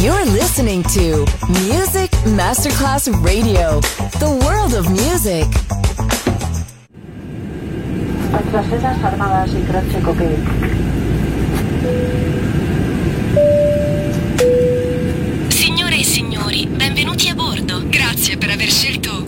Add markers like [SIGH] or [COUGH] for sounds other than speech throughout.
You're listening to Music Masterclass Radio, the world of music. Nuestras Fuerzas Armadas y Croce Signore e signori, benvenuti a bordo. Grazie per aver scelto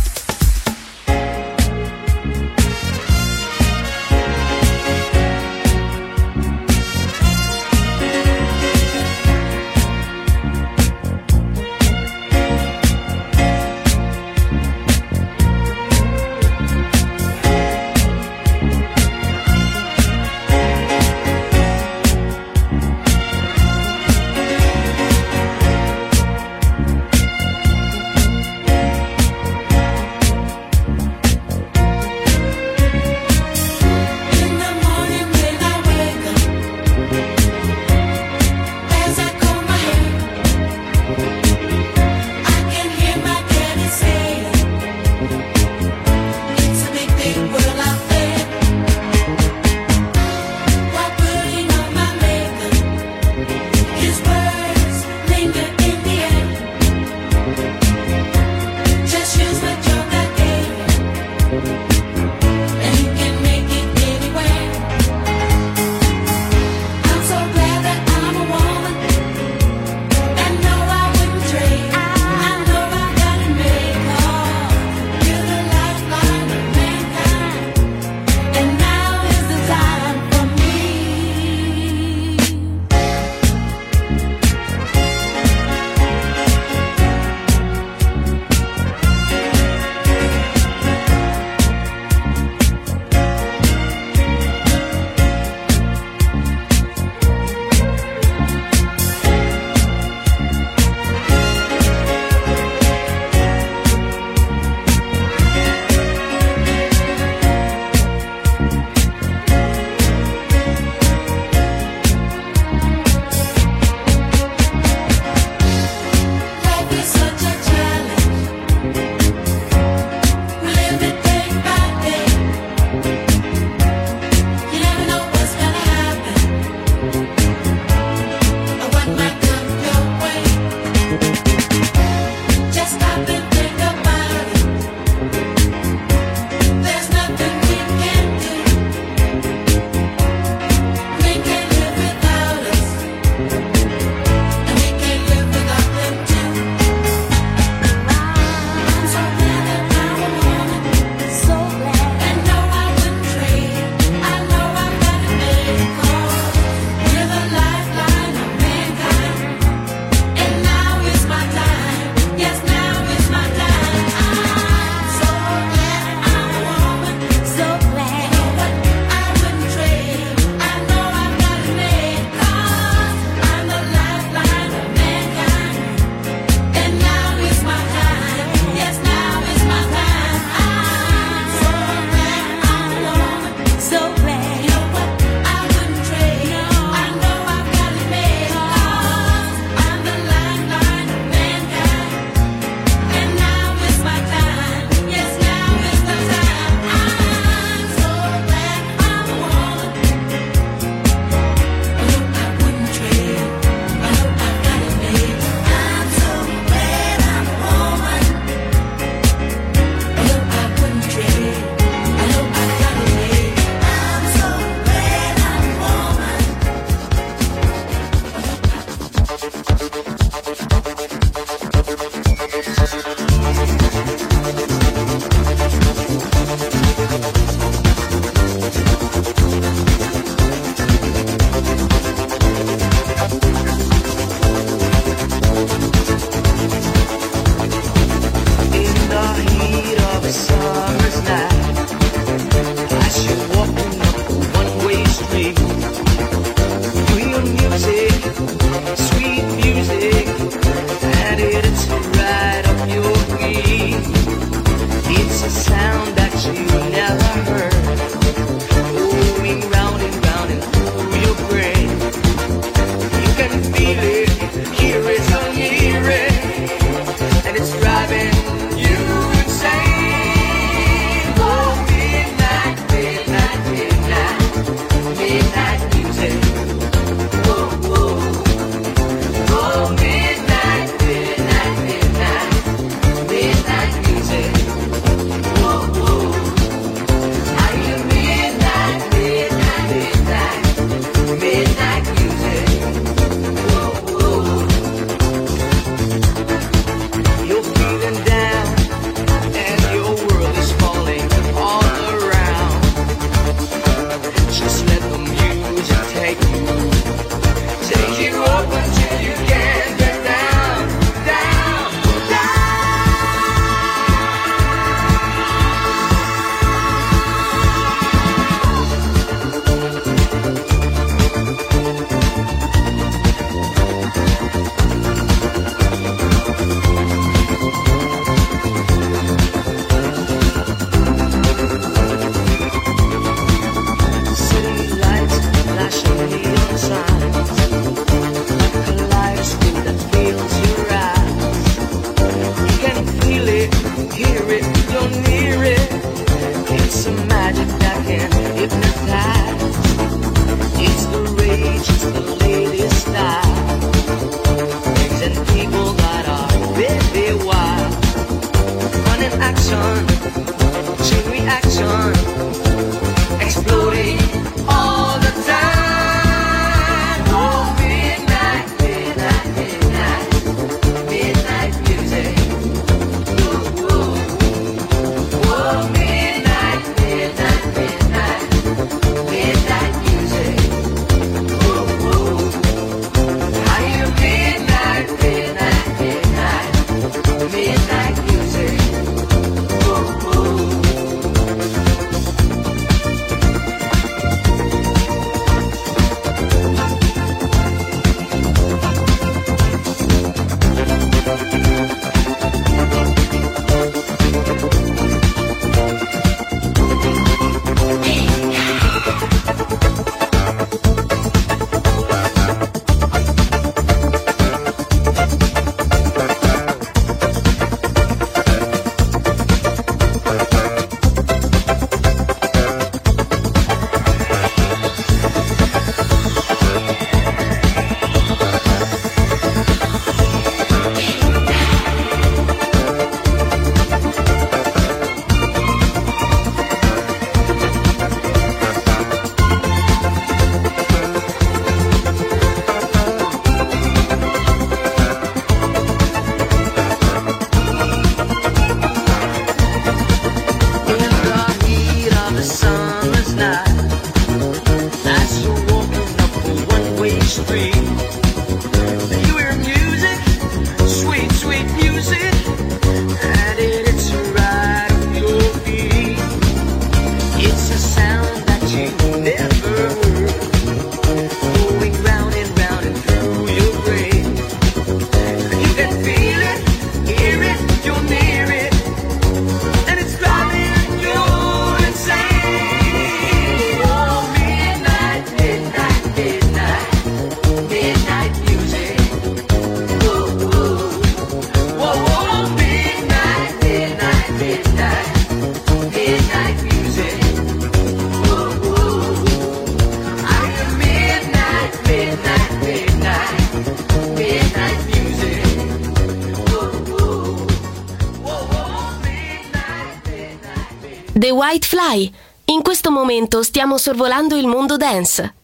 Whitefly. In questo momento stiamo sorvolando il mondo dance.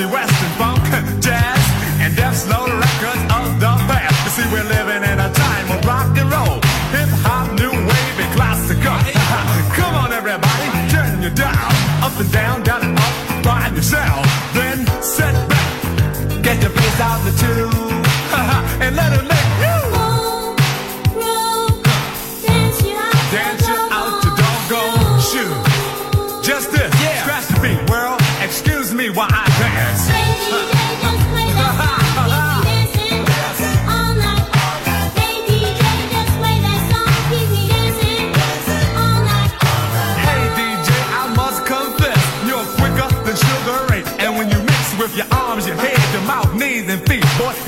Dixie Western.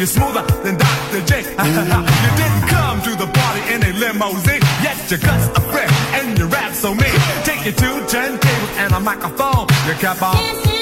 You're smoother than Dr. J. [LAUGHS] you didn't come to the party in a limousine, yet your guts are fresh and your rap so mean. Take your two turntables and a microphone. You kept on.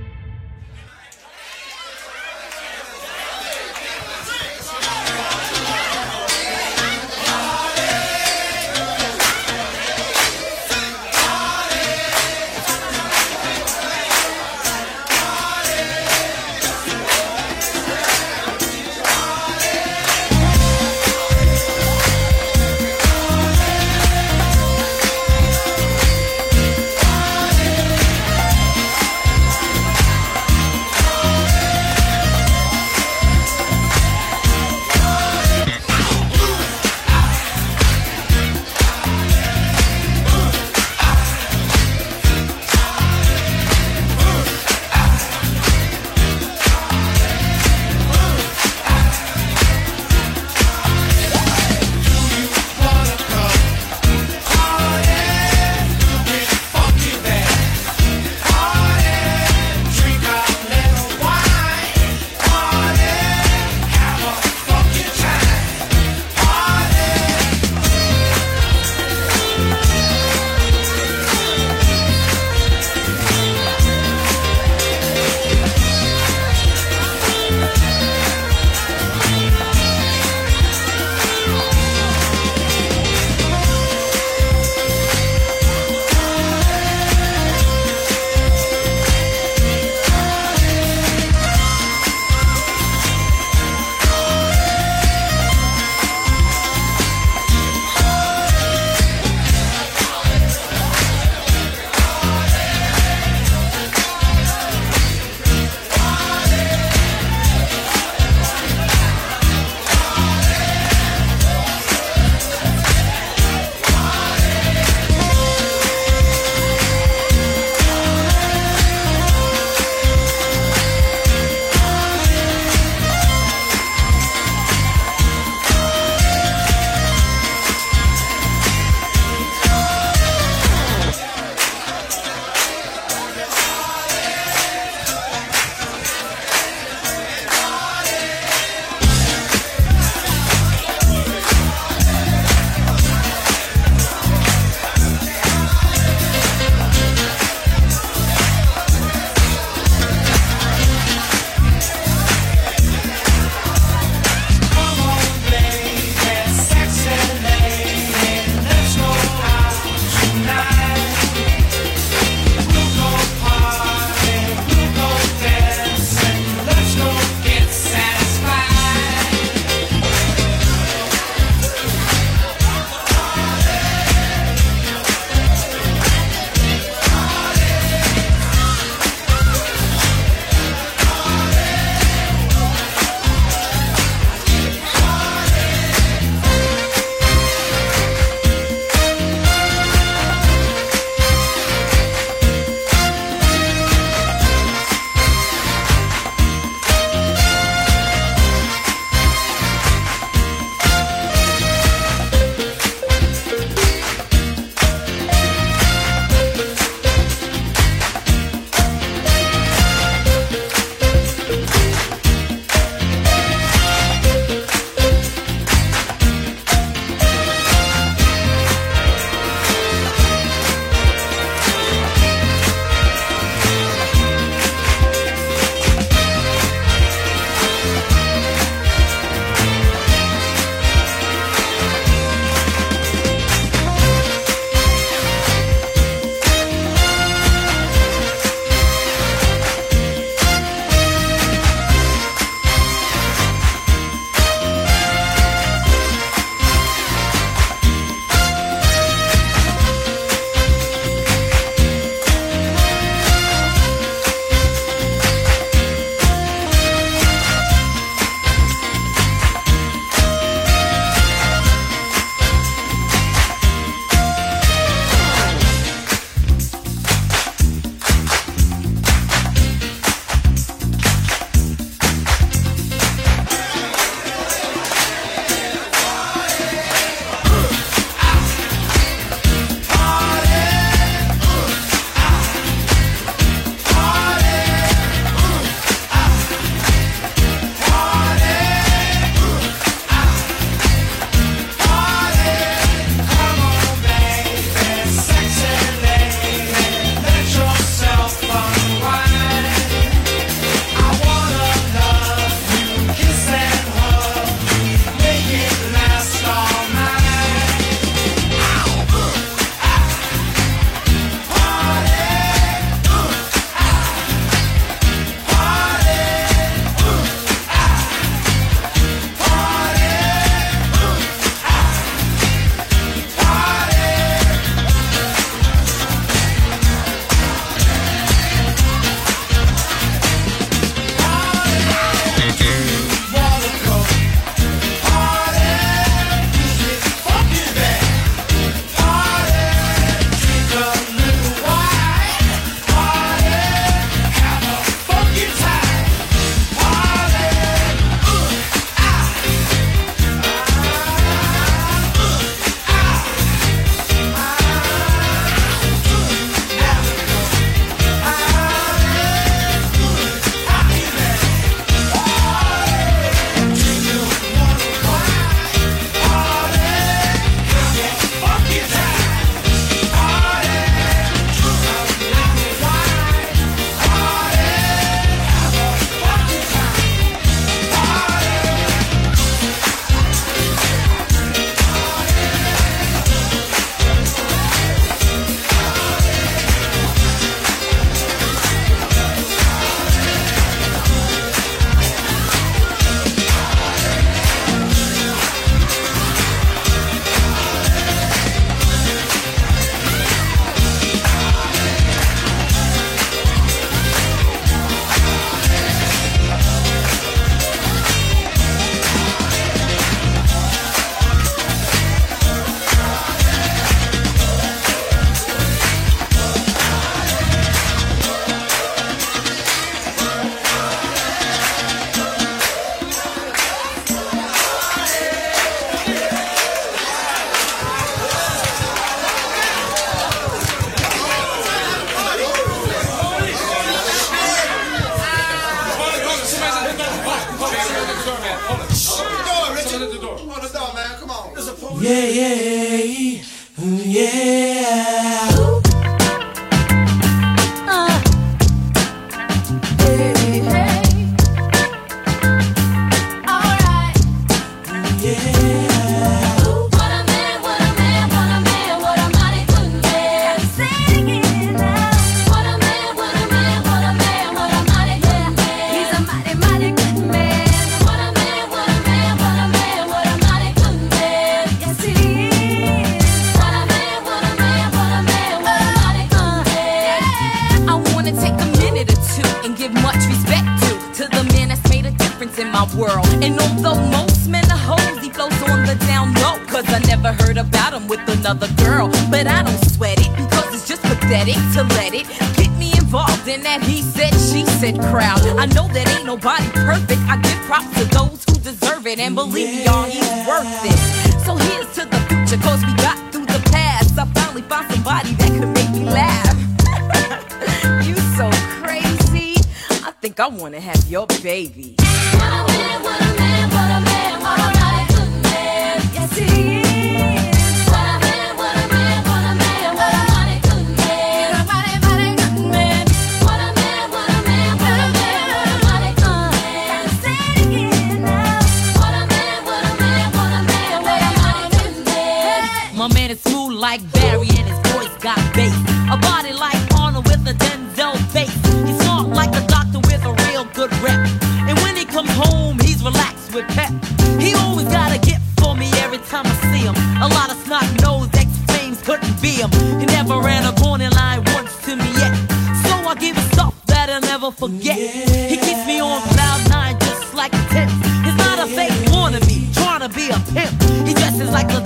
like Barry and his voice got bass. A body like Arnold with a Denzel face. He's smart like a doctor with a real good rep. And when he comes home, he's relaxed with pep. He always got a gift for me every time I see him. A lot of snot nosed ex fames couldn't be him. He never ran a corner line once to me yet. So I give him stuff that I'll never forget. Yeah. He keeps me on cloud nine just like a tip. He's not a fake wannabe, trying to be a pimp. He dresses like a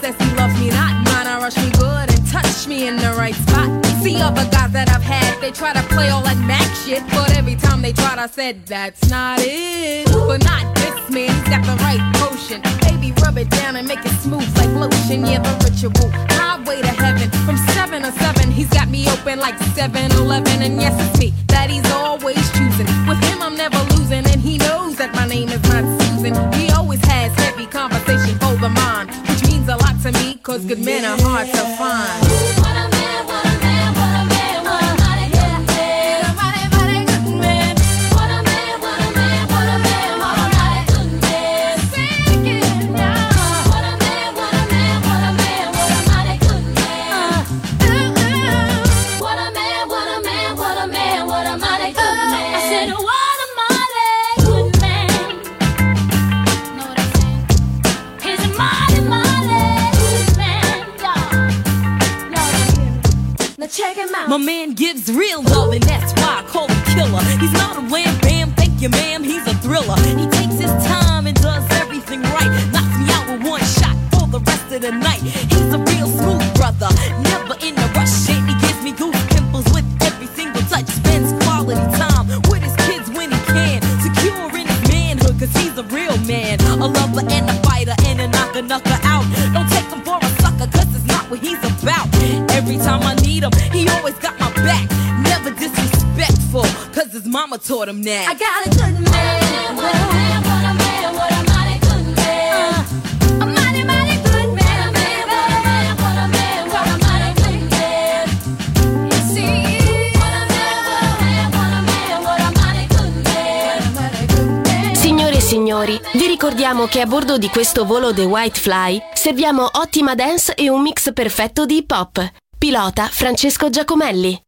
said me not Mine, I rush me good and touch me in the right spot. See other guys that I've had, they try to play all that Mac shit. But every time they try to say that's not it. But not this man, he's got the right potion. Baby, rub it down and make it smooth like lotion. Yeah, the ritual. Highway to heaven. From 7 to 7, he's got me open like 7 Eleven. And yes, it's me that he's always choosing. With him, I'm never losing. And he knows that my name is not Susan. He cause good men are hard to find. My man gives real love, and that's why I call him killer. He's not a wham bam, thank you, ma'am, he's a thriller. He takes his time and does everything right. Taught him that. I got a good man. What a man, what a man, what a mighty good man. Uh, a mighty, mighty good man. A man, what a man, what a man, what a mighty good man. You see, what a man, what a man, what a man, what a mighty good man. Signore e signori, vi ricordiamo che a bordo di questo volo The White Fly serviamo ottima dance e un mix perfetto di hip hop. Pilota Francesco Giacomelli.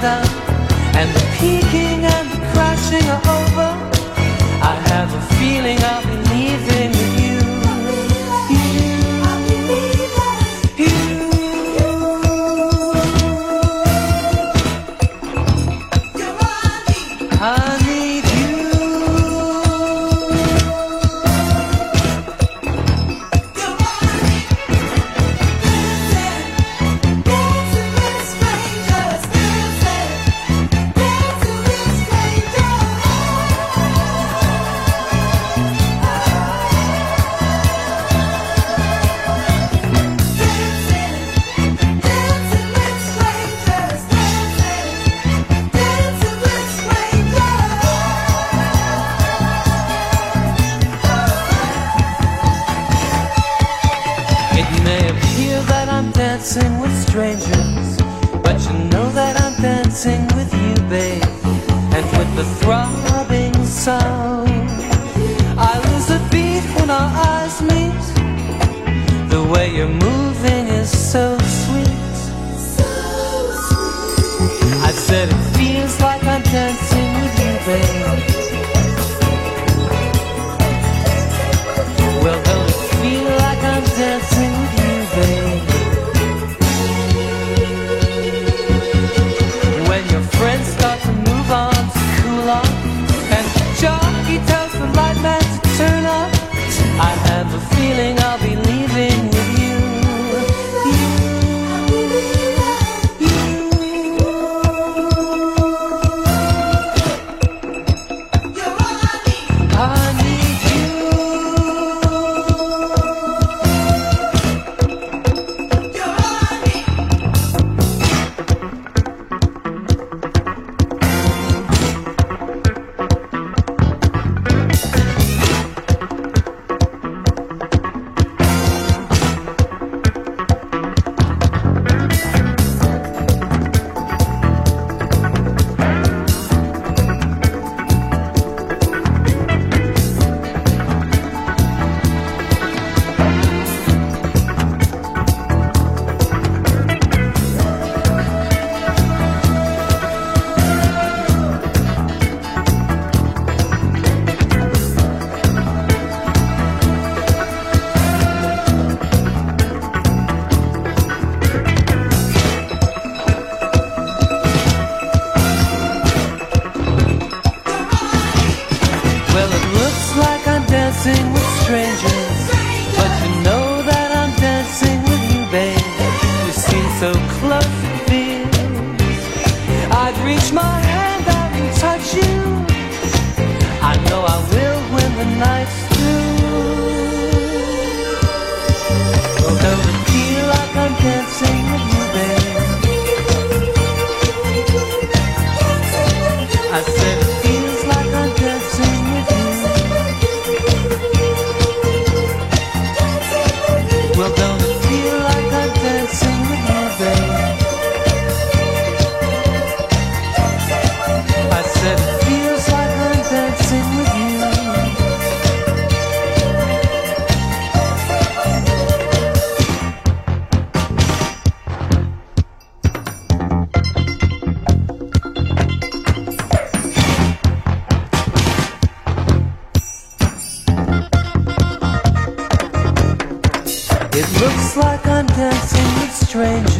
down, and the peaking and the crashing are over. heart. dancing with strangers.